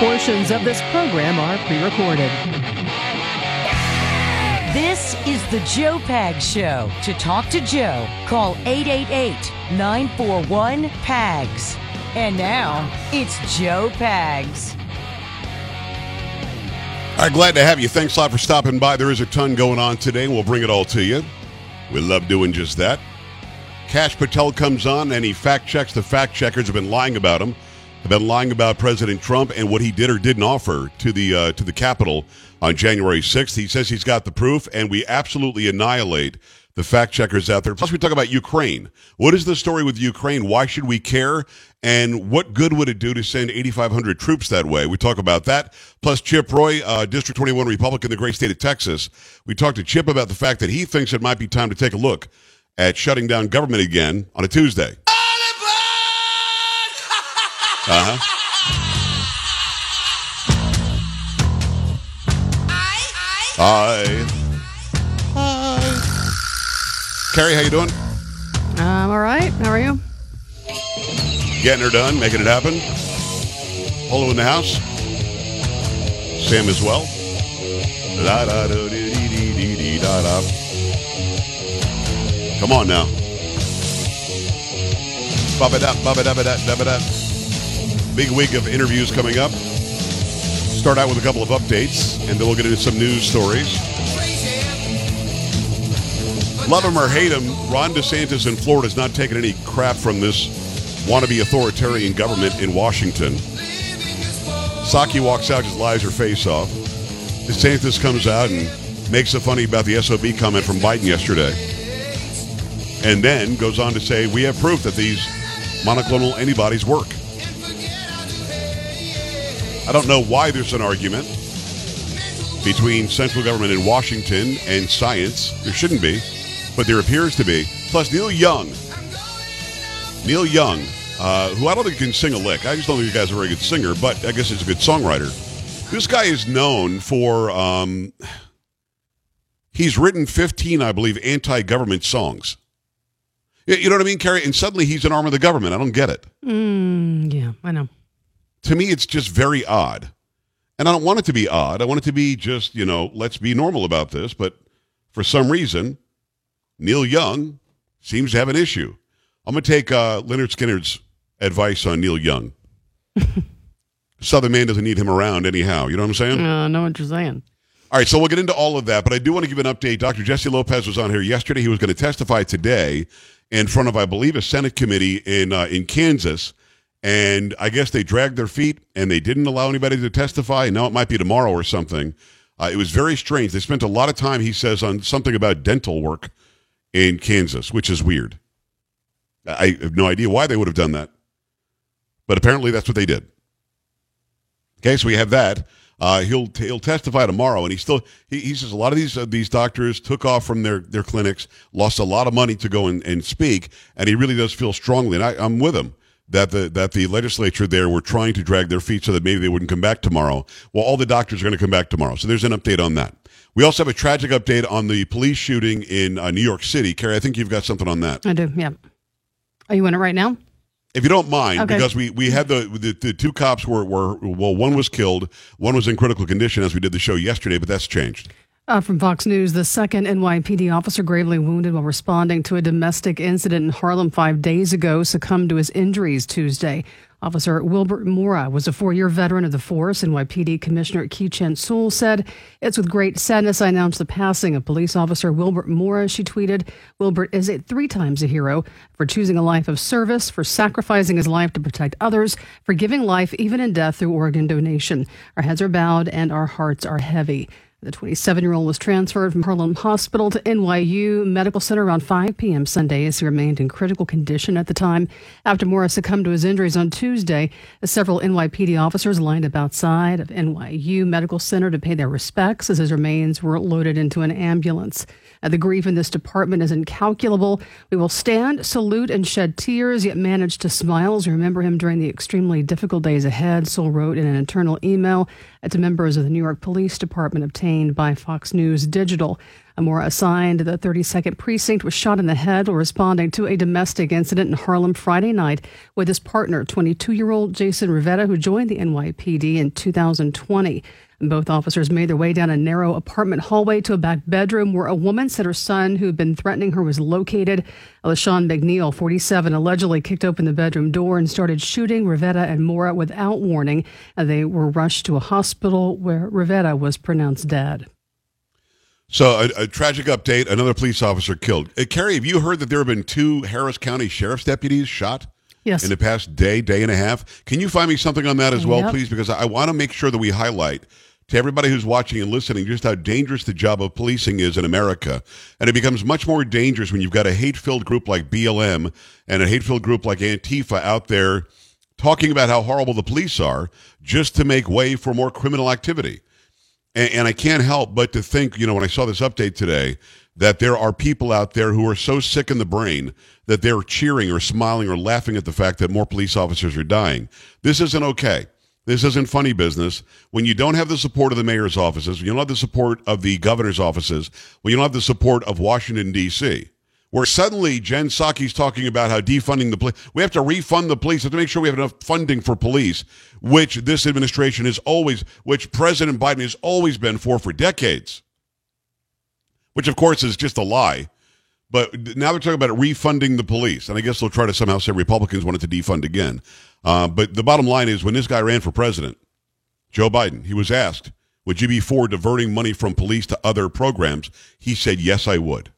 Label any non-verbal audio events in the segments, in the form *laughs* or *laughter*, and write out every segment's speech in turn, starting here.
Portions of this program are pre recorded. This is the Joe Pag Show. To talk to Joe, call 888 941 PAGS. And now, it's Joe Pags. All right, glad to have you. Thanks a lot for stopping by. There is a ton going on today. We'll bring it all to you. We love doing just that. Kash Patel comes on and he fact checks the fact checkers have been lying about him, been lying about President Trump and what he did or didn't offer to the uh, to the Capitol on January 6th. He says he's got the proof, and we absolutely annihilate the fact checkers out there. Plus, we talk about Ukraine. What is the story with Ukraine? Why should we care? And what good would it do to send 8,500 troops that way? We talk about that. Plus, Chip Roy, uh, District 21 Republican, the great state of Texas. We talked to Chip about the fact that he thinks it might be time to take a look at shutting down government again on a Tuesday. Uh huh. Hi. Hi. Hi. Carrie, how you doing? I'm all right. How are you? Getting her done, making it happen. Polo in the house. Sam as well. Da da da dee da da. Come on now. Bubba da bubba da da da da. Big week of interviews coming up. Start out with a couple of updates, and then we'll get into some news stories. Love him or hate him, Ron DeSantis in Florida has not taken any crap from this wannabe authoritarian government in Washington. Psaki walks out, just lies her face off. DeSantis comes out and makes a funny about the SOB comment from Biden yesterday. And then goes on to say, we have proof that these monoclonal antibodies work. I don't know why there's an argument between central government in Washington and science. There shouldn't be, but there appears to be. Plus, Neil Young. Neil Young, uh, who I don't think can sing a lick. I just don't think the guy's a very good singer, but I guess he's a good songwriter. This guy is known for. Um, he's written 15, I believe, anti government songs. You know what I mean, Carrie? And suddenly he's an arm of the government. I don't get it. Mm, yeah, I know. To me, it's just very odd. And I don't want it to be odd. I want it to be just, you know, let's be normal about this. But for some reason, Neil Young seems to have an issue. I'm going to take uh, Lynyrd Skynyrd's advice on Neil Young. *laughs* Southern man doesn't need him around anyhow. You know what I'm saying? Uh, I know what you're saying. All right, so we'll get into all of that, but I do want to give an update. Dr. Jesse Lopez was on here yesterday. He was going to testify today in front of, I believe, a Senate committee in uh, in Kansas, and I guess they dragged their feet and they didn't allow anybody to testify. And now it might be tomorrow or something. Uh, it was very strange. They spent a lot of time, he says, on something about dental work in Kansas, which is weird. I have no idea why they would have done that, but apparently that's what they did. Okay, so we have that. Uh, he'll he'll testify tomorrow, and he still he, he says a lot of these uh, these doctors took off from their their clinics, lost a lot of money to go and, and speak, and he really does feel strongly, and I, I'm with him that the that the legislature there were trying to drag their feet so that maybe they wouldn't come back tomorrow. Well, all the doctors are going to come back tomorrow, so there's an update on that. We also have a tragic update on the police shooting in uh, New York City. Carrie, I think you've got something on that. I do. Yeah. Are you in it right now? If you don't mind, Okay. because we, we had the, the the two cops were, were well, one was killed, one was in critical condition as we did the show yesterday, but that's changed. Uh, from Fox News, the second NYPD officer gravely wounded while responding to a domestic incident in Harlem five days ago succumbed to his injuries Tuesday. Officer Wilbert Mora was a four year veteran of the force. NYPD Commissioner Keechant Sewell said, It's with great sadness I announce the passing of police officer Wilbert Mora. She tweeted, Wilbert is a three times a hero for choosing a life of service, for sacrificing his life to protect others, for giving life even in death through organ donation. Our heads are bowed and our hearts are heavy. The 27 year old was transferred from Harlem Hospital to NYU Medical Center around 5 p.m. Sunday as he remained in critical condition at the time. After Morris succumbed to his injuries on Tuesday, several NYPD officers lined up outside of NYU Medical Center to pay their respects as his remains were loaded into an ambulance. Uh, The grief in this department is incalculable. We will stand, salute, and shed tears, yet manage to smile as we remember him during the extremely difficult days ahead, Sewell wrote in an internal email uh, to members of the New York Police Department obtained obtained by Fox News Digital. Amora assigned to the 32nd precinct was shot in the head while responding to a domestic incident in Harlem Friday night with his partner, 22 year old Jason Rivetta, who joined the NYPD in 2020. Both officers made their way down a narrow apartment hallway to a back bedroom where a woman said her son, who had been threatening her, was located. LaShawn McNeil, 47, allegedly kicked open the bedroom door and started shooting Rivetta and Mora without warning. They were rushed to a hospital where Rivetta was pronounced dead. So, a, a, tragic update another police officer killed. Uh, Carrie, have you heard that there have been two Harris County sheriff's deputies shot? Yes. In the past day, day and a half. Can you find me something on that as well, yep. please? Because I want to make sure that we highlight to everybody who's watching and listening just how dangerous the job of policing is in America. And it becomes much more dangerous when you've got a hate filled group like BLM and a hate filled group like Antifa out there talking about how horrible the police are just to make way for more criminal activity. And, and I can't help but to think, you know, when I saw this update today, that there are people out there who are so sick in the brain that they're cheering or smiling or laughing at the fact that more police officers are dying. This isn't okay. This isn't funny business. When you don't have the support of the mayor's offices, when you don't have the support of the governor's offices, when you don't have the support of Washington, D.C., where suddenly Jen Psaki's talking about how defunding the police, we have to refund the police, we have to make sure we have enough funding for police, which this administration is always, which President Biden has always been for for decades, which of course is just a lie. But now they're talking about refunding the police, and I guess they'll try to somehow say Republicans wanted to defund again. Uh, but the bottom line is, when this guy ran for president, Joe Biden, he was asked, "Would you be for diverting money from police to other programs?" He said, "Yes, I would."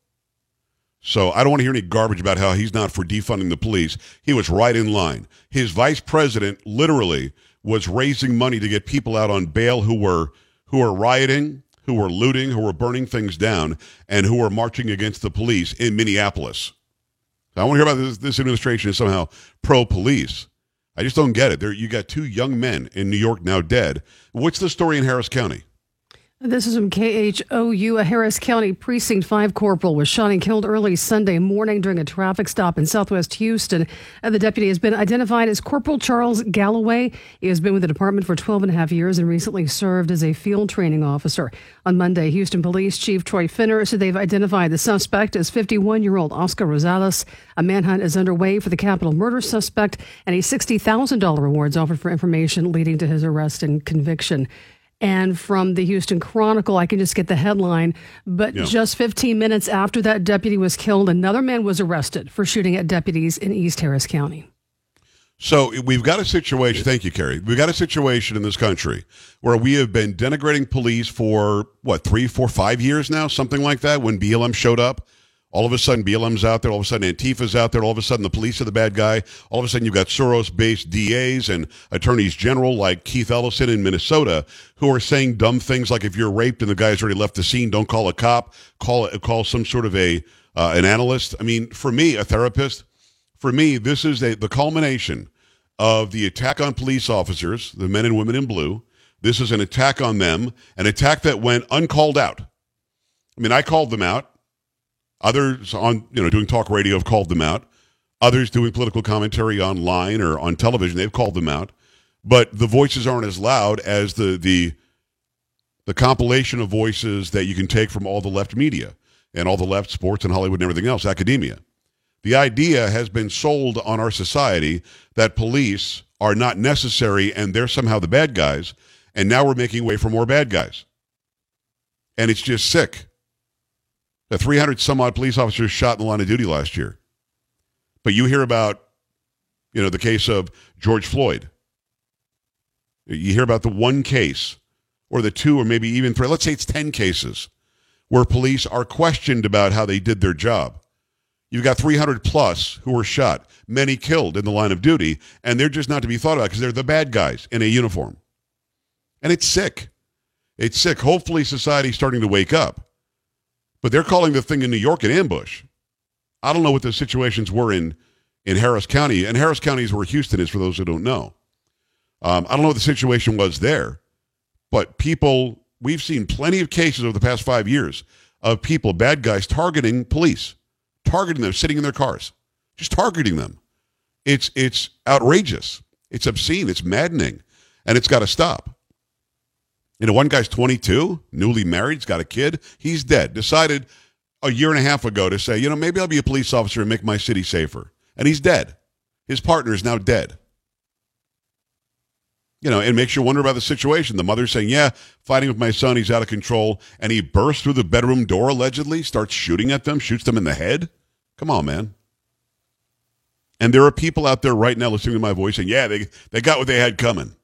So I don't want to hear any garbage about how he's not for defunding the police. He was right in line. His vice president literally was raising money to get people out on bail who were who were rioting, who were looting, who were burning things down, and who were marching against the police in Minneapolis. I want to hear about this, this administration is somehow pro police. I just don't get it. There, you got two young men in New York now dead. What's the story in Harris County? This is from KHOU. A Harris County Precinct 5 corporal was shot and killed early Sunday morning during a traffic stop in southwest Houston. Uh, the deputy has been identified as Corporal Charles Galloway. He has been with the department for 12 and a half years and recently served as a field training officer. On Monday, Houston Police Chief Troy Finner said they've identified the suspect as 51 year old Oscar Rosales. A manhunt is underway for the capital murder suspect, and a $60,000 reward is offered for information leading to his arrest and conviction. And from the Houston Chronicle, I can just get the headline. But yeah. just 15 minutes after that deputy was killed, another man was arrested for shooting at deputies in East Harris County. So we've got a situation. Thank you, Carrie. We've got a situation in this country where we have been denigrating police for what three, four, five years now, something like that. When BLM showed up, all of a sudden, BLM's out there. All of a sudden, Antifa's out there. All of a sudden, the police are the bad guy. All of a sudden, you've got Soros-based DAs and attorneys general like Keith Ellison in Minnesota who are saying dumb things like, "If you're raped and the guy's already left the scene, don't call a cop. Call call some sort of a uh, an analyst." I mean, for me, a therapist. For me, this is a, the culmination of the attack on police officers, the men and women in blue. This is an attack on them, an attack that went uncalled out. I mean, I called them out. Others on, you know, doing talk radio have called them out. Others doing political commentary online or on television, they've called them out. But the voices aren't as loud as the the the compilation of voices that you can take from all the left media and all the left sports and Hollywood and everything else, academia. The idea has been sold on our society that police are not necessary and they're somehow the bad guys, and now we're making way for more bad guys. And it's just sick. The 300 some odd police officers shot in the line of duty last year. But you hear about, you know, the case of George Floyd. You hear about the one case or the two or maybe even three, let's say it's 10 cases where police are questioned about how they did their job. You've got 300 plus who were shot, many killed in the line of duty, and they're just not to be thought about because they're the bad guys in a uniform. And it's sick. It's sick. Hopefully, society's starting to wake up. But they're calling the thing in New York an ambush. I don't know what the situations were in, in Harris County. And Harris County is where Houston is, for those who don't know. Um, I don't know what the situation was there. But people, we've seen plenty of cases over the past five years of people, bad guys, targeting police, targeting them, sitting in their cars, just targeting them. It's, it's outrageous. It's obscene. It's maddening. And it's got to stop. You know, one guy's 22, newly married, he's got a kid. He's dead. Decided a year and a half ago to say, you know, maybe I'll be a police officer and make my city safer. And he's dead. His partner is now dead. You know, it makes you wonder about the situation. The mother's saying, yeah, fighting with my son, he's out of control. And he bursts through the bedroom door, allegedly, starts shooting at them, shoots them in the head. Come on, man. And there are people out there right now listening to my voice saying, yeah, they, they got what they had coming.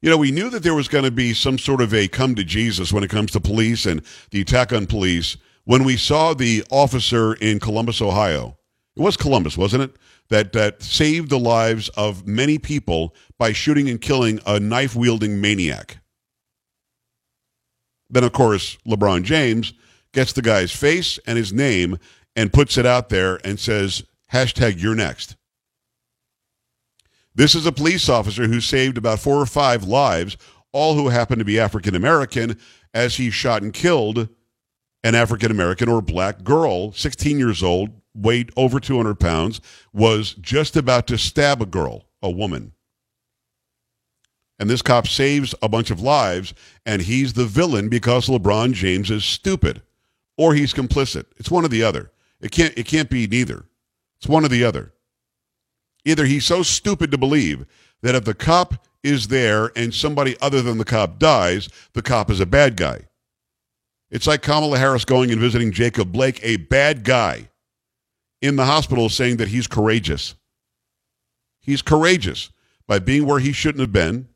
You know, we knew that there was going to be some sort of a come to Jesus when it comes to police and the attack on police when we saw the officer in Columbus, Ohio. It was Columbus, wasn't it? That that saved the lives of many people by shooting and killing a knife wielding maniac. Then, of course, LeBron James gets the guy's face and his name and puts it out there and says, hashtag you're next. This is a police officer who saved about four or five lives, all who happened to be African American, as he shot and killed an African American or black girl, 16 years old, weighed over 200 pounds, was just about to stab a girl, a woman. And this cop saves a bunch of lives, and he's the villain because LeBron James is stupid or he's complicit. It's one or the other. It can't, it can't be neither. It's one or the other. Either he's so stupid to believe that if the cop is there and somebody other than the cop dies, the cop is a bad guy. It's like Kamala Harris going and visiting Jacob Blake, a bad guy, in the hospital saying that he's courageous. He's courageous by being where he shouldn't have been.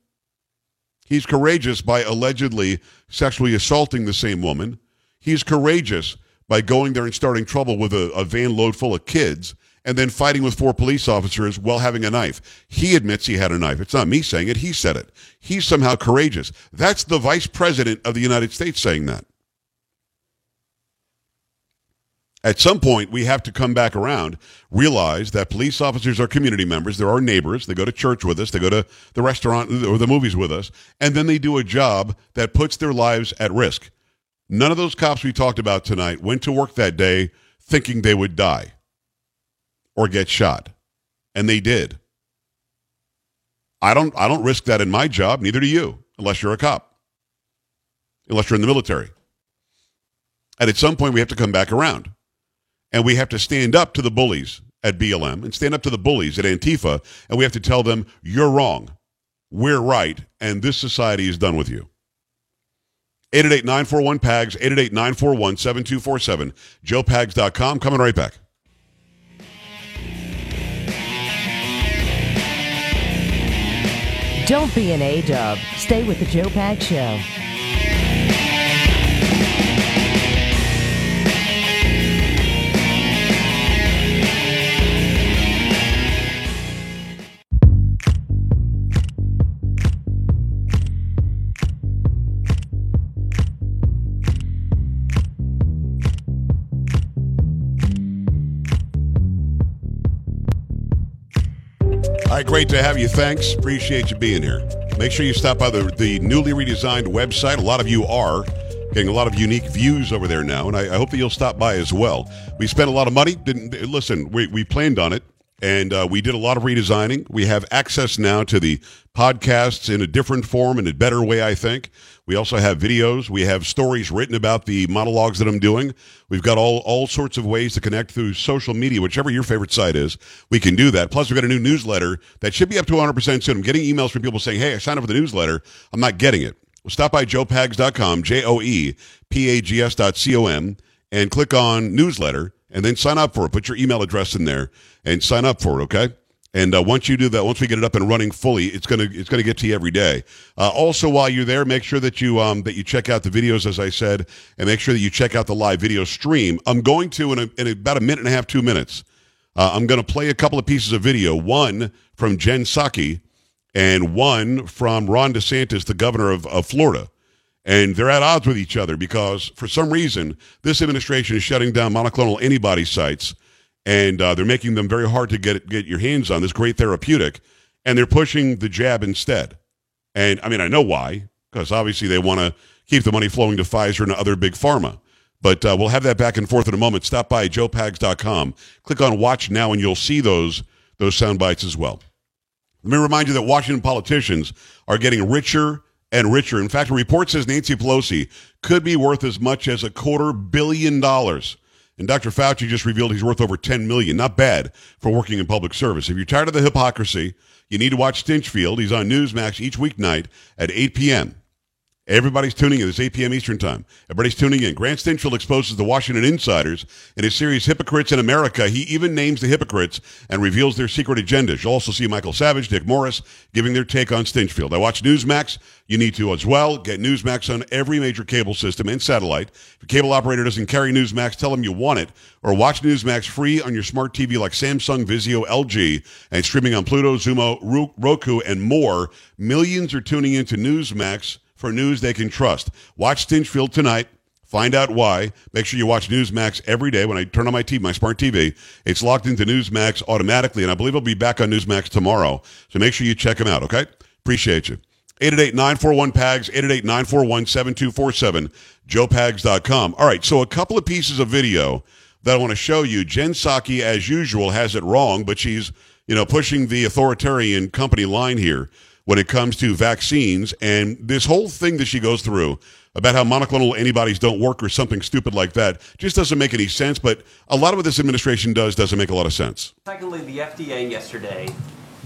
He's courageous by allegedly sexually assaulting the same woman. He's courageous by going there and starting trouble with a, a van load full of kids and then fighting with four police officers while having a knife. He admits he had a knife. It's not me saying it. He said it. He's somehow courageous. That's the vice president of the United States saying that. At some point, we have to come back around, realize that police officers are community members. They're our neighbors. They go to church with us. They go to the restaurant or the movies with us. And then they do a job that puts their lives at risk. None of those cops we talked about tonight went to work that day thinking they would die or get shot. And they did. I don't I don't risk that in my job, neither do you, unless you're a cop. Unless you're in the military. And at some point we have to come back around. And we have to stand up to the bullies at BLM and stand up to the bullies at Antifa, and we have to tell them, you're wrong. We're right, and this society is done with you. 888-941-PAGS, 888-941-7247, joepags.com. Coming right back. Don't be an A-dub. Stay with the Joe Pag Show. All right, great to have you. Thanks. Appreciate you being here. Make sure you stop by the, the newly redesigned website. A lot of you are getting a lot of unique views over there now, and I, I hope that you'll stop by as well. We spent a lot of money. Didn't listen? We, we planned on it, and uh, we did a lot of redesigning. We have access now to the podcasts in a different form, and a better way, I think. We also have videos. We have stories written about the monologues that I'm doing. We've got all, all sorts of ways to connect through social media, whichever your favorite site is. We can do that. Plus, we've got a new newsletter that should be up to 100% soon. I'm getting emails from people saying, hey, I signed up for the newsletter. I'm not getting it. Well, stop by joepags.com, J O E P A G S dot C O M, and click on newsletter and then sign up for it. Put your email address in there and sign up for it, okay? And uh, once you do that, once we get it up and running fully, it's gonna it's gonna get to you every day. Uh, also, while you're there, make sure that you um, that you check out the videos, as I said, and make sure that you check out the live video stream. I'm going to in, a, in about a minute and a half, two minutes. Uh, I'm going to play a couple of pieces of video. One from Jen Psaki, and one from Ron DeSantis, the governor of, of Florida. And they're at odds with each other because, for some reason, this administration is shutting down monoclonal antibody sites and uh, they're making them very hard to get get your hands on this great therapeutic, and they're pushing the jab instead. And I mean, I know why, because obviously they want to keep the money flowing to Pfizer and other big pharma. But uh, we'll have that back and forth in a moment. Stop by joepags.com, click on Watch Now, and you'll see those those sound bites as well. Let me remind you that Washington politicians are getting richer and richer. In fact, a report says Nancy Pelosi could be worth as much as a quarter billion dollars. And Dr. Fauci just revealed he's worth over 10 million. Not bad for working in public service. If you're tired of the hypocrisy, you need to watch Stinchfield. He's on Newsmax each weeknight at 8 p.m. Everybody's tuning in. It's 8 p.m. Eastern Time. Everybody's tuning in. Grant Stinchfield exposes the Washington insiders in his series Hypocrites in America. He even names the hypocrites and reveals their secret agendas. You'll also see Michael Savage, Dick Morris giving their take on Stinchfield. I watch Newsmax. You need to as well. Get Newsmax on every major cable system and satellite. If your cable operator doesn't carry Newsmax, tell them you want it. Or watch Newsmax free on your smart TV like Samsung, Vizio, LG, and streaming on Pluto, Xumo, Roku, and more. Millions are tuning into Newsmax for news they can trust. Watch Stinchfield tonight. Find out why. Make sure you watch Newsmax every day when I turn on my TV, my smart TV. It's locked into Newsmax automatically, and I believe I'll be back on Newsmax tomorrow. So make sure you check them out, okay? Appreciate you. 888-941-PAGS, 888-941-7247, joepags.com. All right, so a couple of pieces of video that I want to show you. Jen Psaki, as usual, has it wrong, but she's, you know, pushing the authoritarian company line here when it comes to vaccines. And this whole thing that she goes through about how monoclonal antibodies don't work or something stupid like that just doesn't make any sense. But a lot of what this administration does doesn't make a lot of sense. Secondly, the FDA yesterday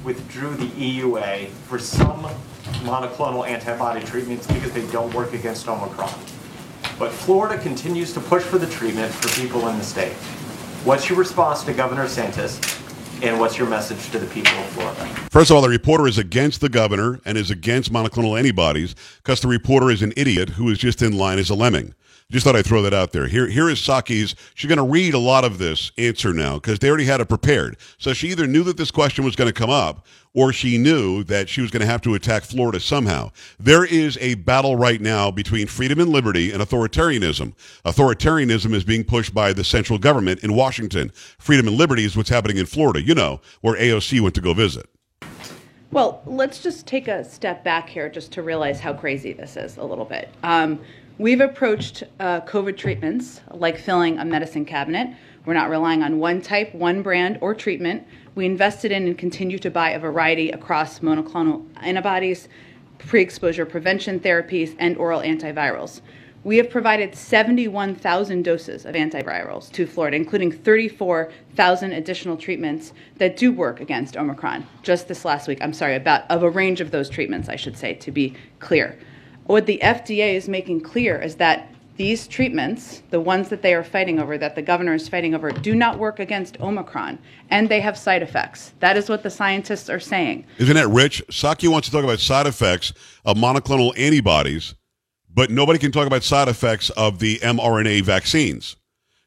withdrew the EUA for some monoclonal antibody treatments because they don't work against Omicron. But Florida continues to push for the treatment for people in the state. What's your response to Governor Santos and what's your message to the people of Florida? First of all, the reporter is against the governor and is against monoclonal antibodies because the reporter is an idiot who is just in line as a lemming. Just thought I'd throw that out there. Here, here is Psaki's. She's going to read a lot of this answer now because they already had it prepared. So she either knew that this question was going to come up or she knew that she was going to have to attack Florida somehow. There is a battle right now between freedom and liberty and authoritarianism. Authoritarianism is being pushed by the central government in Washington. Freedom and liberty is what's happening in Florida, you know, where AOC went to go visit. Well, let's just take a step back here just to realize how crazy this is a little bit. Um, We've approached uh, COVID treatments like filling a medicine cabinet. We're not relying on one type, one brand, or treatment. We invested in and continue to buy a variety across monoclonal antibodies, pre exposure prevention therapies, and oral antivirals. We have provided 71,000 doses of antivirals to Florida, including 34,000 additional treatments that do work against Omicron just this last week. I'm sorry, about of a range of those treatments, I should say, to be clear. What the FDA is making clear is that these treatments, the ones that they are fighting over, that the governor is fighting over, do not work against Omicron, and they have side effects. That is what the scientists are saying. Isn't that rich? Psaki wants to talk about side effects of monoclonal antibodies, but nobody can talk about side effects of the mRNA vaccines.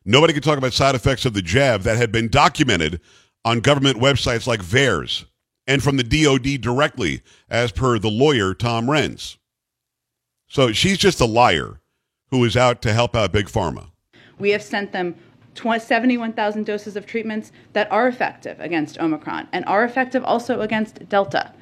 Nobody can talk about side effects of the jab that had been documented on government websites like VAERS and from the DOD directly, as per the lawyer Tom Renz. So she's just a liar who is out to help out Big Pharma. We have sent them 71,000 doses of treatments that are effective against Omicron and are effective also against Delta.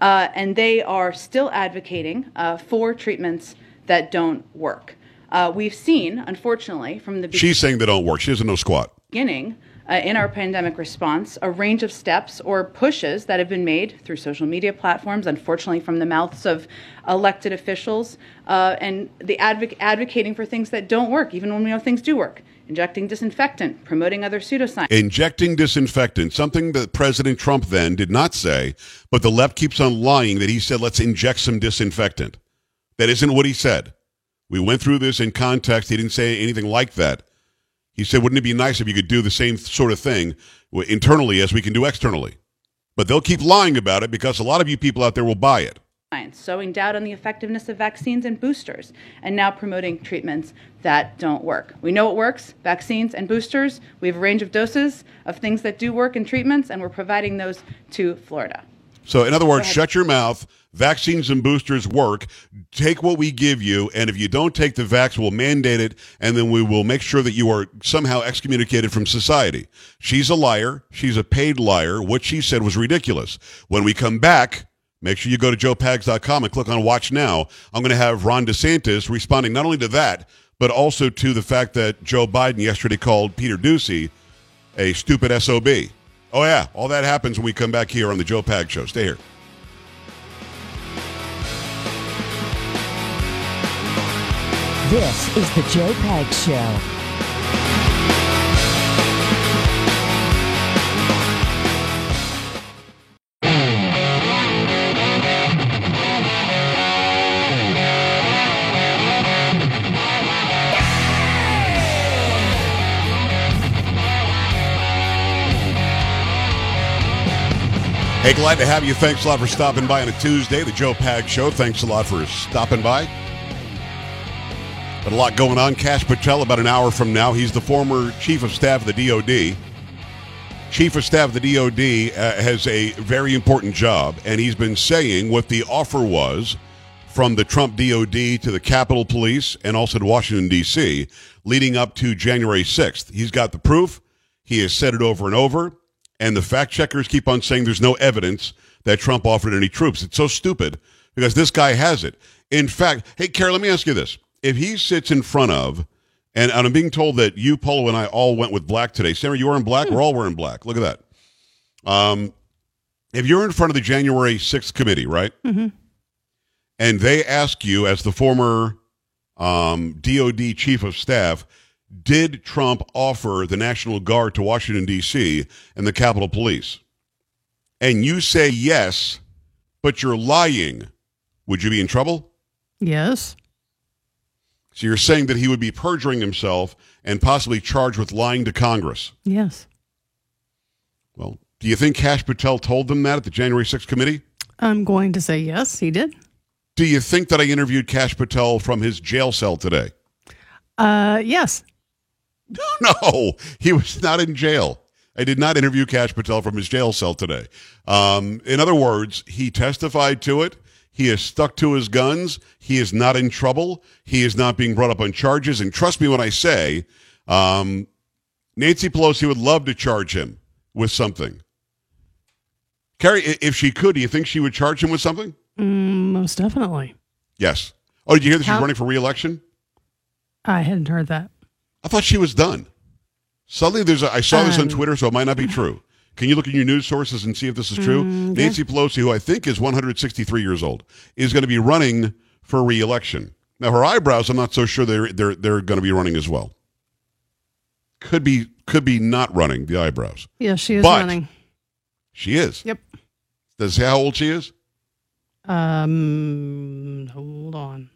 Uh, and they are still advocating uh, for treatments that don't work. Uh, we've seen, unfortunately, from the be- she's saying they don't work. She doesn't know squat. Beginning uh, in our pandemic response a range of steps or pushes that have been made through social media platforms, unfortunately, from the mouths of elected officials, uh, and the advoc- advocating for things that don't work, even when we know things do work. Injecting disinfectant, promoting other pseudoscience. Injecting disinfectant, something that President Trump then did not say, but the left keeps on lying that he said, let's inject some disinfectant. That isn't what he said. We went through this in context. He didn't say anything like that. He said, wouldn't it be nice if you could do the same sort of thing internally as we can do externally? But they'll keep lying about it because a lot of you people out there will buy it. Sowing doubt on the effectiveness of vaccines and boosters, and now promoting treatments that don't work. We know it works vaccines and boosters. We have a range of doses of things that do work in treatments, and we're providing those to Florida. So, in other words, shut your mouth. Vaccines and boosters work. Take what we give you, and if you don't take the vax, we'll mandate it, and then we will make sure that you are somehow excommunicated from society. She's a liar. She's a paid liar. What she said was ridiculous. When we come back, make sure you go to joepags.com and click on Watch Now. I'm going to have Ron DeSantis responding not only to that, but also to the fact that Joe Biden yesterday called Peter Doocy a stupid SOB. Oh, yeah. All that happens when we come back here on the Joe Pag Show. Stay here. This is the Joe Pag Show. Hey, glad to have you. Thanks a lot for stopping by on a Tuesday, the Joe Pag Show. Thanks a lot for stopping by. Got a lot going on. Kash Patel, about an hour from now, he's the former chief of staff of the DOD. Chief of staff of the DOD uh, has a very important job, and he's been saying what the offer was from the Trump DOD to the Capitol Police and also to Washington, D.C., leading up to January 6th. He's got the proof. He has said it over and over. And the fact checkers keep on saying there's no evidence that Trump offered any troops. It's so stupid because this guy has it. In fact, hey, Kara, let me ask you this. If he sits in front of, and, I'm being told that you, Polo, and I all went with black today. Sarah, you were in black? We're all wearing black. Look at that. Um, if you're in front of the January 6th committee, right? Mm-hmm. And they ask you, as the former um, DOD chief of staff, did Trump offer the National Guard to Washington, D.C. and the Capitol Police? And you say yes, but you're lying. Would you be in trouble? Yes. So you're saying that he would be perjuring himself and possibly charged with lying to Congress. Yes. Well, do you think Kash Patel told them that at the January 6th committee? I'm going to say yes, he did. Do you think that I interviewed Kash Patel from his jail cell today? Uh, yes. No, *laughs* no, he was not in jail. I did not interview Kash Patel from his jail cell today. Um, in other words, he testified to it. He is stuck to his guns. He is not in trouble. He is not being brought up on charges. And trust me when I say, um, Nancy Pelosi would love to charge him with something. Carrie, if she could, do you think she would charge him with something? Mm, most definitely. Yes. Oh, did you hear that she's How- running for reelection? I hadn't heard that. I thought she was done. Suddenly, there's a, I saw this on Um, Twitter, so it might not be true. Can you look in your news sources and see if this is true? Mm. Nancy Pelosi, who I think is 163 years old, is going to be running for reelection. Now, her eyebrows, I'm not so sure they're they're they're going to be running as well. Could be could be not running the eyebrows. Yeah, she is But- running. She is. Yep. Does it say how old she is? Um, hold on.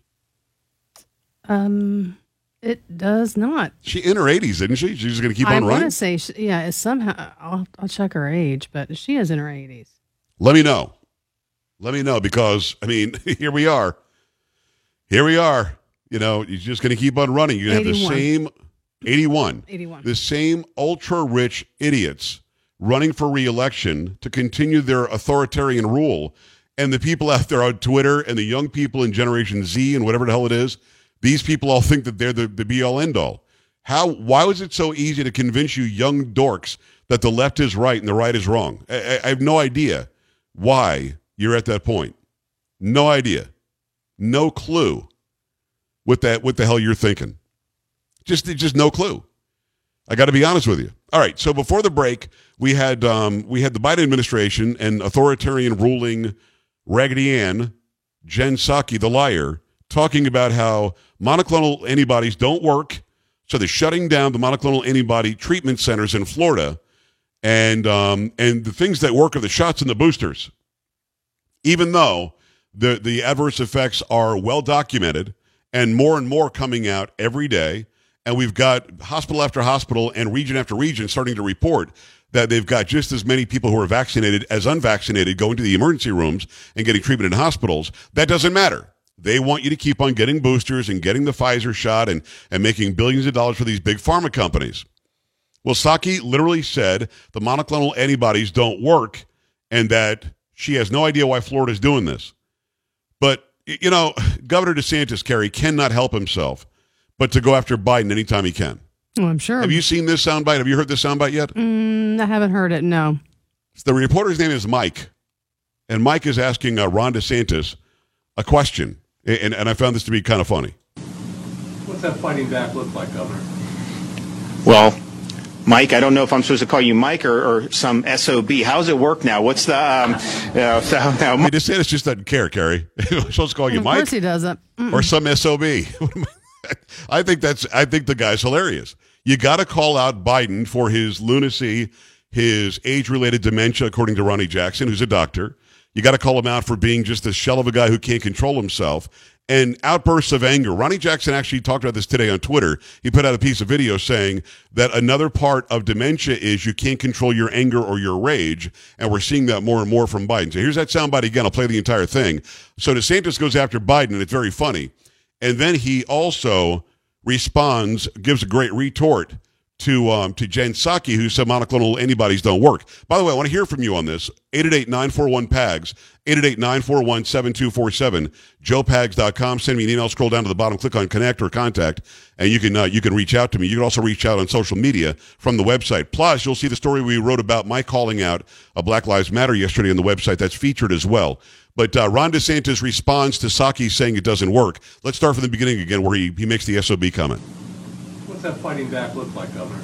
Um, it does not. She in her 80s, isn't she? She's just going to keep I on running. I want to say, she, yeah, somehow. I'll, I'll check her age, but she is in her 80s. Let me know. Let me know because I mean, *laughs* here we are. Here we are. You know, you're just going to keep on running. You're going to have the same 81. 81. The same ultra rich idiots running for reelection to continue their authoritarian rule. And the people out there on Twitter and the young people in Generation Z and whatever the hell it is, these people all think that they're the, the be all end all. How? Why was it so easy to convince you young dorks that the left is right and the right is wrong? I, I- have no idea why you're at that point. No idea. No clue what that what the hell you're thinking. Just just no clue. I got to be honest with you. All right. So before the break, we had um, we had the Biden administration and authoritarian ruling Raggedy Ann, Jen Psaki, the liar, talking about how monoclonal antibodies don't work. So they're shutting down the monoclonal antibody treatment centers in Florida, and um, and the things that work are the shots and the boosters. Even though the the adverse effects are well documented and more and more coming out every day, and we've got hospital after hospital and region after region starting to report that they've got just as many people who are vaccinated as unvaccinated going to the emergency rooms and getting treatment in hospitals. That doesn't matter. They want you to keep on getting boosters and getting the Pfizer shot and, and making billions of dollars for these big pharma companies. Well, Psaki literally said the monoclonal antibodies don't work and that she has no idea why Florida's doing this. But, you know, *sighs* Governor DeSantis, Carrie, cannot help himself but to go after Biden anytime he can. Oh, I'm sure. Have you seen this soundbite? Have you heard this soundbite yet? Mm, I haven't heard it. No. The reporter's name is Mike, and Mike is asking uh, Ron DeSantis a question, and, and I found this to be kind of funny. What's that fighting back look like, Governor? Well, Mike, I don't know if I'm supposed to call you Mike or, or some SOB. How's it work now? What's the, um, uh, so, now, I mean, DeSantis just doesn't care, Carrie. *laughs* I'm supposed to call you of Mike course he doesn't. Mm. or some SOB. *laughs* I think that's I think the guy's hilarious. You got to call out Biden for his lunacy, his age-related dementia, according to Ronny Jackson, who's a doctor. You got to call him out for being just a shell of a guy who can't control himself and outbursts of anger. Ronny Jackson actually talked about this today on Twitter. He put out a piece of video saying that another part of dementia is you can't control your anger or your rage, and we're seeing that more and more from Biden. So here's that soundbite again. I'll play the entire thing. So DeSantis goes after Biden, and it's very funny. And then he also responds, gives a great retort to um, to Jen Psaki, who said monoclonal antibodies don't work. By the way, I want to hear from you on this. 888-941-PAGS, 888-941-7247, joepags.com. Send me an email, scroll down to the bottom, click on connect or contact, and you can uh, you can reach out to me. You can also reach out on social media from the website. Plus, you'll see the story we wrote about my calling out a Black Lives Matter yesterday on the website. That's featured as well. But uh, Ron DeSantis responds to Psaki saying it doesn't work. Let's start from the beginning again, where he, he makes the SOB comment. What's that fighting back look like, Governor?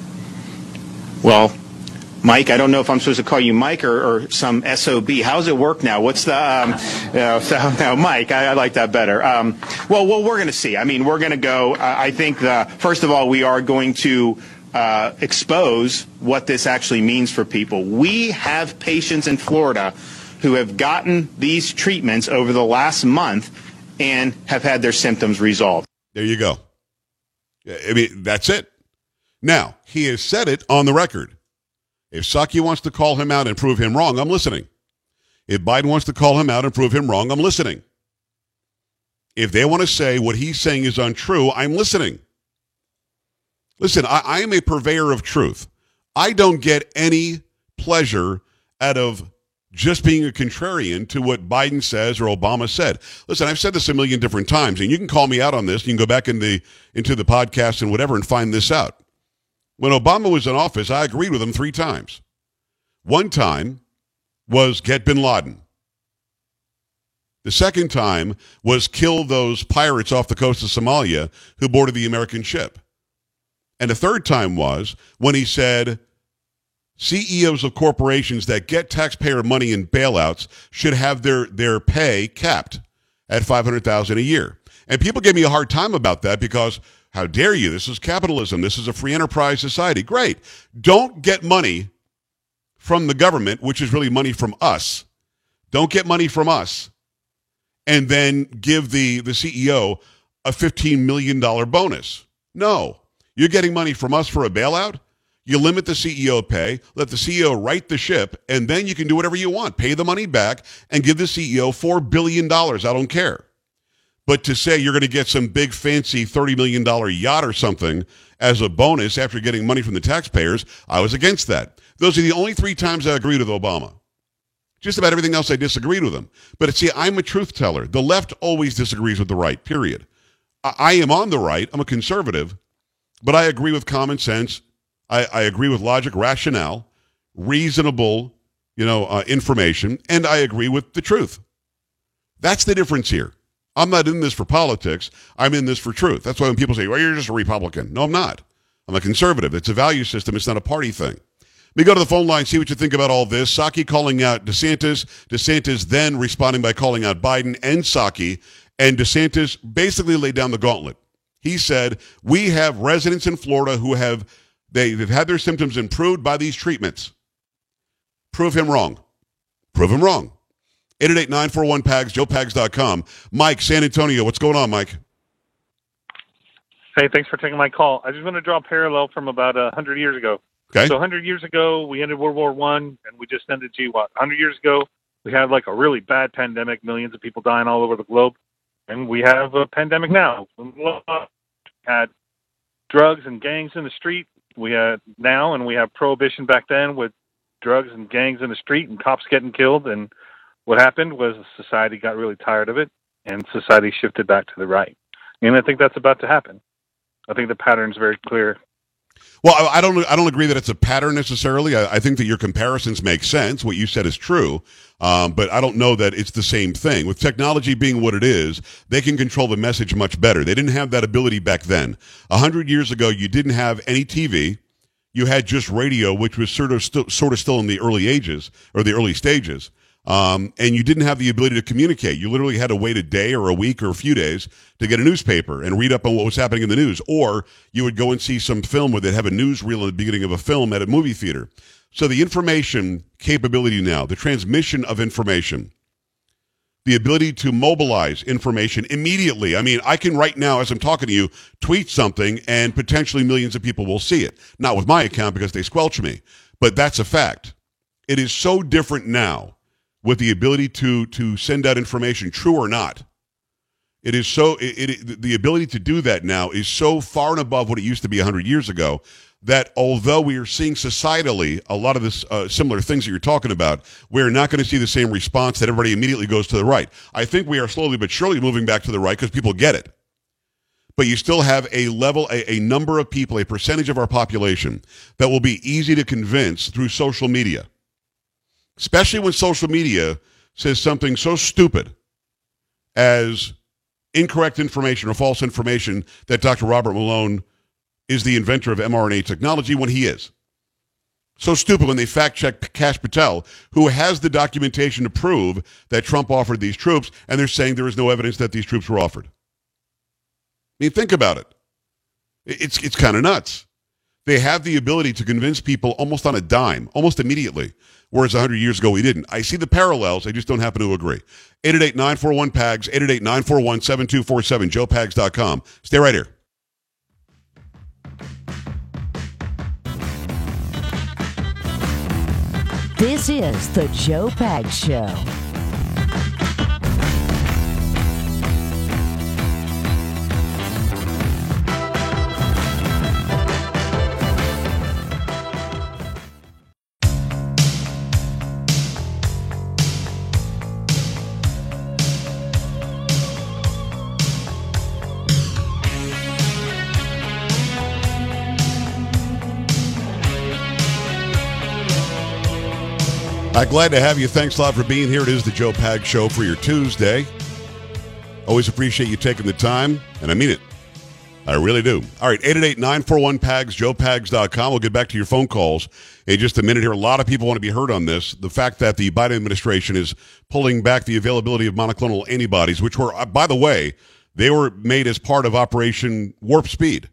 Well, Mike, I don't know if I'm supposed to call you Mike or, or some SOB. How's it work now? What's the, um, you *laughs* know, so, no, Mike, I, I like that better. Um, well, well, we're going to see. I mean, we're going to go, uh, I think, the, first of all, we are going to uh, expose what this actually means for people. We have patients in Florida who have gotten these treatments over the last month and have had their symptoms resolved. There you go. I mean, that's it. Now, he has said it on the record. If Psaki wants to call him out and prove him wrong, I'm listening. If Biden wants to call him out and prove him wrong, I'm listening. If they want to say what he's saying is untrue, I'm listening. Listen, I, I am a purveyor of truth. I don't get any pleasure out of just being a contrarian to what Biden says or Obama said. Listen, I've said this a million different times, and you can call me out on this. You can go back in the into the podcast and whatever and find this out. When Obama was in office, I agreed with him three times. One time was get bin Laden. The second time was kill those pirates off the coast of Somalia who boarded the American ship. And the third time was when he said CEOs of corporations that get taxpayer money in bailouts should have their, their pay capped at 500000 a year. And people gave me a hard time about that because how dare you? This is capitalism. This is a free enterprise society. Great. Don't get money from the government, which is really money from us. Don't get money from us and then give the, the CEO a $15 million bonus. No. You're getting money from us for a bailout? You limit the CEO pay, let the CEO right the ship, and then you can do whatever you want. Pay the money back and give the CEO $4 billion. I don't care. But to say you're going to get some big fancy $30 million yacht or something as a bonus after getting money from the taxpayers, I was against that. Those are the only three times I agreed with Obama. Just about everything else I disagreed with him. But see, I'm a truth teller. The left always disagrees with the right, period. I, I am on the right. I'm a conservative, but I agree with common sense I, I agree with logic, rationale, reasonable, you know, uh, information, and I agree with the truth. That's the difference here. I'm not in this for politics. I'm in this for truth. That's why when people say, well, you're just a Republican. No, I'm not. I'm a conservative. It's a value system. It's not a party thing. Let me go to the phone line, see what you think about all this. Psaki calling out DeSantis. DeSantis then responding by calling out Biden and Psaki. And DeSantis basically laid down the gauntlet. He said, We have residents in Florida who have they've had their symptoms improved by these treatments. Prove him wrong. Prove him wrong. 888-941-PAGS, joepags.com. Mike, San Antonio, what's going on, Mike? Hey, thanks for taking my call. I just want to draw a parallel from about a 100 years ago. Okay. So 100 years ago, we ended World War One, and we just ended GWOT. 100 years ago, we had like a really bad pandemic, millions of people dying all over the globe, and we have a pandemic now. We had drugs and gangs in the street, we had now, and we have prohibition back then with drugs and gangs in the street and cops getting killed. And what happened was society got really tired of it, and society shifted back to the right. And I think that's about to happen. I think the pattern's very clear. Well, I don't. I don't agree that it's a pattern necessarily. I, I think that your comparisons make sense. What you said is true, um, but I don't know that it's the same thing. With technology being what it is, they can control the message much better. They didn't have that ability back then. A hundred years ago, you didn't have any TV. You had just radio, which was sort of st- sort of still in the early ages or the early stages. Um, and you didn't have the ability to communicate. You literally had to wait a day or a week or a few days to get a newspaper and read up on what was happening in the news. Or you would go and see some film where they'd have a newsreel at the beginning of a film at a movie theater. So the information capability now, the transmission of information, the ability to mobilize information immediately. I mean, I can right now, as I'm talking to you, tweet something and potentially millions of people will see it. Not with my account because they squelch me, but that's a fact. It is so different now with the ability to to send out information, true or not. It is so it, it, the ability to do that now is so far and above what it used to be 100 years ago that although we are seeing societally a lot of this uh, similar things that you're talking about, we're not going to see the same response that everybody immediately goes to the right. I think we are slowly but surely moving back to the right because people get it. But you still have a level, a, a number of people, a percentage of our population that will be easy to convince through social media especially when social media says something so stupid as incorrect information or false information that Dr. Robert Malone is the inventor of mRNA technology when he is. So stupid when they fact check Kash Patel, who has the documentation to prove that Trump offered these troops, and they're saying there is no evidence that these troops were offered. I mean, think about it. It's, it's kind of nuts. They have the ability to convince people almost on a dime, almost immediately, whereas 100 years ago we didn't. I see the parallels. I just don't happen to agree. 888-941-PAGS, 888-941-7247, joepags.com. Stay right here. This is the Joe Pags Show. Glad to have you. Thanks a lot for being here. It is the Joe Pag Show for your Tuesday. Always appreciate you taking the time, and I mean it. I really do. All right, 888-941-PAGS, joepags.com. We'll get back to your phone calls in just a minute here. A lot of people want to be heard on this. The fact that the Biden administration is pulling back the availability of monoclonal antibodies, which were, uh, by the way, they were made as part of Operation Warp Speed.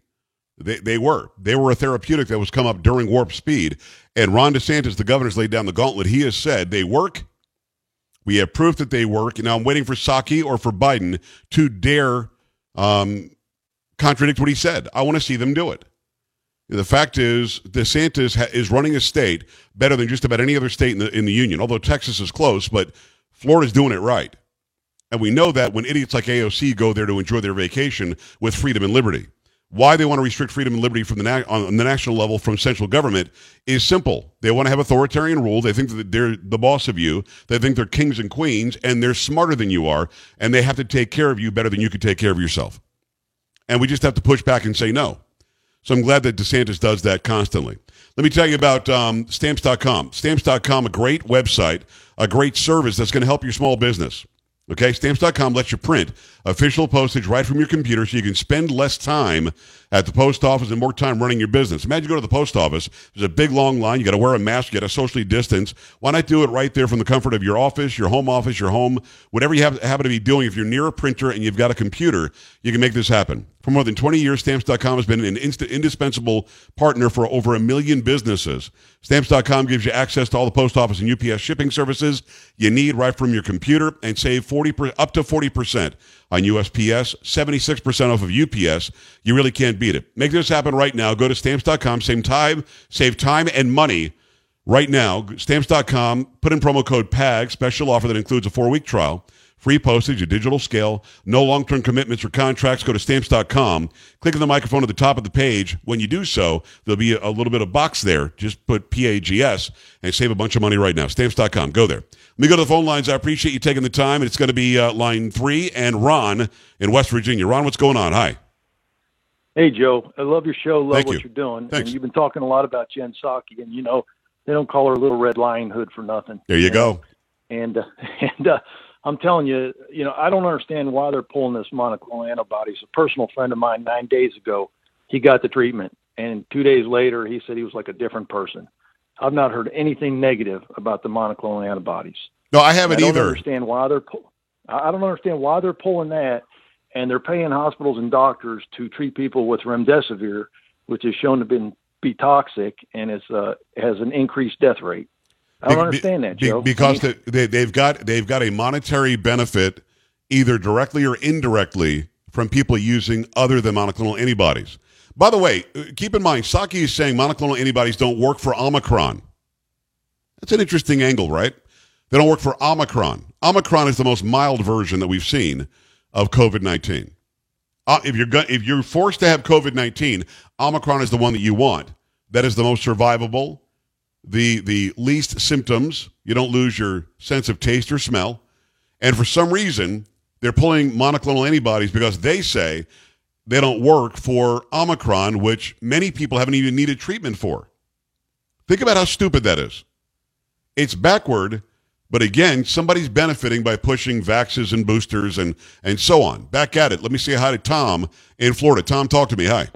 They, they were. They were a therapeutic that was come up during Warp Speed. And Ron DeSantis, the governor's laid down the gauntlet. He has said they work. We have proof that they work. Now I'm waiting for Psaki or for Biden to dare um, contradict what he said. I want to see them do it. The fact is, DeSantis ha- is running a state better than just about any other state in the, in the union, although Texas is close, but Florida's doing it right. And we know that when idiots like AOC go there to enjoy their vacation with freedom and liberty why they want to restrict freedom and liberty from the na- on the national level from central government is simple. They want to have authoritarian rule. They think that they're the boss of you. They think they're kings and queens, and they're smarter than you are, and they have to take care of you better than you could take care of yourself. And we just have to push back and say no. So I'm glad that DeSantis does that constantly. Let me tell you about um, stamps.com. Stamps.com, a great website, a great service that's going to help your small business. Okay, stamps.com lets you print official postage right from your computer so you can spend less time at the post office and more time running your business. Imagine you go to the post office, there's a big long line, you got to wear a mask, you got to socially distance. Why not do it right there from the comfort of your office, your home office, your home, whatever you have, happen to be doing? If you're near a printer and you've got a computer, you can make this happen. For more than 20 years, Stamps.com has been an inst- indispensable partner for over a million businesses. Stamps.com gives you access to all the post office and UPS shipping services you need right from your computer and save 40 per- up to 40% on USPS, 76% off of UPS. You really can't beat it. Make this happen right now. Go to stamps.com, same time, save time and money right now. Stamps.com, put in promo code PAG, special offer that includes a four week trial. Free postage, a digital scale, no long term commitments or contracts. Go to stamps.com. Click on the microphone at the top of the page. When you do so, there'll be a, little bit of box there. Just put PAGS and save a bunch of money right now. Stamps.com. Go there. Let me go to the phone lines. I appreciate you taking the time. And it's going to be uh, line three and Ron in West Virginia. Ron, what's going on? Hi. Hey, Joe. I love your show. Love Thank what you. are doing. Thanks. And you've been talking a lot about Jen Psaki, and you know they don't call her Little Red Lion Hood for nothing. There you go. And uh, *laughs* and uh, I'm telling you, you know, I don't understand why they're pulling this monoclonal antibodies. A personal friend of mine, nine days ago, he got the treatment, and two days later, he said he was like a different person. I've not heard anything negative about the monoclonal antibodies. No, I haven't I don't either. understand why they're. Pull- I don't understand why they're pulling that, and they're paying hospitals and doctors to treat people with remdesivir, which is shown to be, be toxic and is uh, has an increased death rate. I don't Be- understand that, be- Joe. because I mean, they, they, they've got they've got a monetary benefit, either directly or indirectly, from people using other than monoclonal antibodies. By the way, uh, keep in mind, Psaki is saying monoclonal antibodies don't work for Omicron. That's an interesting angle, right? They don't work for Omicron. Omicron is the most mild version that we've seen of COVID nineteen. Uh, if you're go- if you're forced to have COVID nineteen, Omicron is the one that you want. That is the most survivable, the the least symptoms. You don't lose your sense of taste or smell. And for some reason, they're pulling monoclonal antibodies because they say they don't work for Omicron, which many people haven't even needed treatment for. Think about how stupid that is. It's backward, but again, somebody's benefiting by pushing vaxes and boosters and, and so on. Back at it. Let me say hi to Tom in Florida. Tom, talk to me. Hi.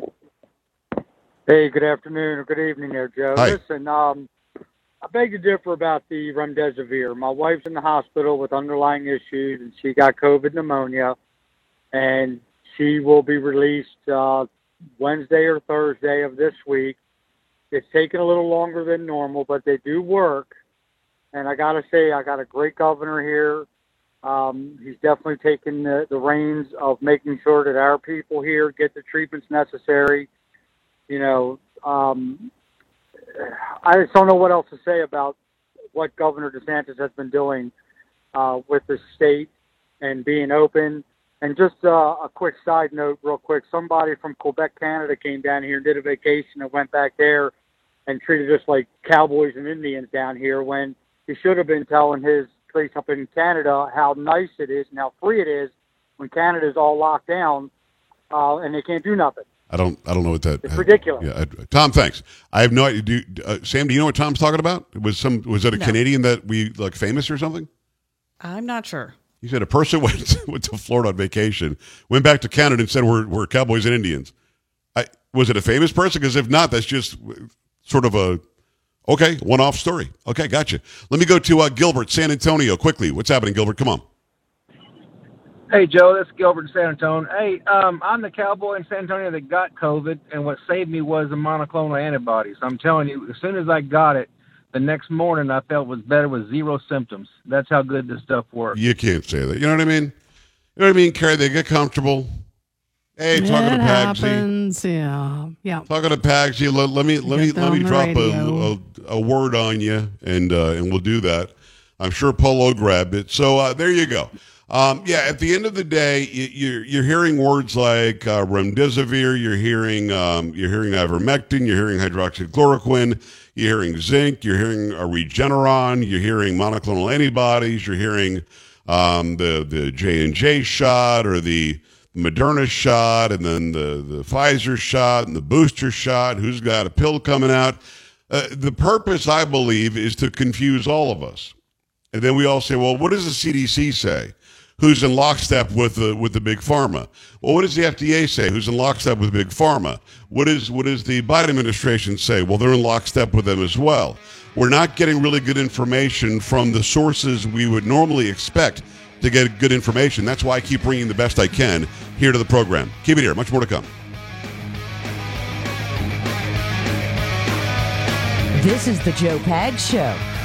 Hey, good afternoon or good evening there, Joe. Hi. Listen, um, I beg to differ about the remdesivir. My wife's in the hospital with underlying issues, and she got COVID pneumonia, and she will be released uh, Wednesday or Thursday of this week. It's taken a little longer than normal, but they do work. And I got to say, I got a great governor here. Um, he's definitely taken the, the reins of making sure that our people here get the treatments necessary you know, um, I just don't know what else to say about what Governor DeSantis has been doing uh, with the state and being open. And just uh, a quick side note, real quick. Somebody from Quebec, Canada, came down here and did a vacation and went back there and treated us like cowboys and Indians down here when he should have been telling his place up in Canada how nice it is and how free it is when Canada's all locked down uh, and they can't do nothing. I don't. I don't know what that. It's ridiculous. Yeah, I, Tom. Thanks. I have no idea. Do, uh, Sam, do you know what Tom's talking about? Was some? Was it a No. Canadian that we like famous or something? I'm not sure. He said a person *laughs* went went to Florida on vacation, went back to Canada, and said we're we're cowboys and Indians. I was it a famous person? Because if not, that's just sort of a okay one off story. Okay, gotcha. Let me go to uh, Gilbert, San Antonio, quickly. What's happening, Gilbert? Come on. Hey Joe, this is Gilbert in San Antonio. Hey, um, I'm the cowboy in San Antonio that got COVID, and what saved me was the monoclonal antibodies. I'm telling you, as soon as I got it, the next morning I felt was better with zero symptoms. That's how good this stuff works. You can't say that. You know what I mean? You know what I mean, Carrie? They get comfortable. Hey, talking it to Pagsy. happens. Yeah. Yeah. Talking to Pagsy, let, let me let me Get let me on the drop radio. a, a, a word on you, and uh, and we'll do that. I'm sure Polo grabbed it. So uh, there you go. Um, yeah, at the end of the day, you, you're you're hearing words like uh, remdesivir, you're hearing um, you're hearing ivermectin, you're hearing hydroxychloroquine, you're hearing zinc, you're hearing a Regeneron, you're hearing monoclonal antibodies, you're hearing um, the the J and J shot or the Moderna shot, and then the the Pfizer shot and the booster shot. Who's got a pill coming out? Uh, the purpose, I believe, is to confuse all of us. And then we all say, well, what does the CDC say? Who's in lockstep with the with the big pharma? Well, what does the FDA say? Who's in lockstep with big pharma? What is what does the Biden administration say? Well, they're in lockstep with them as well. We're not getting really good information from the sources we would normally expect to get good information. That's why I keep bringing the best I can here to the program. Keep it here. Much more to come. This is the Joe Pag Show.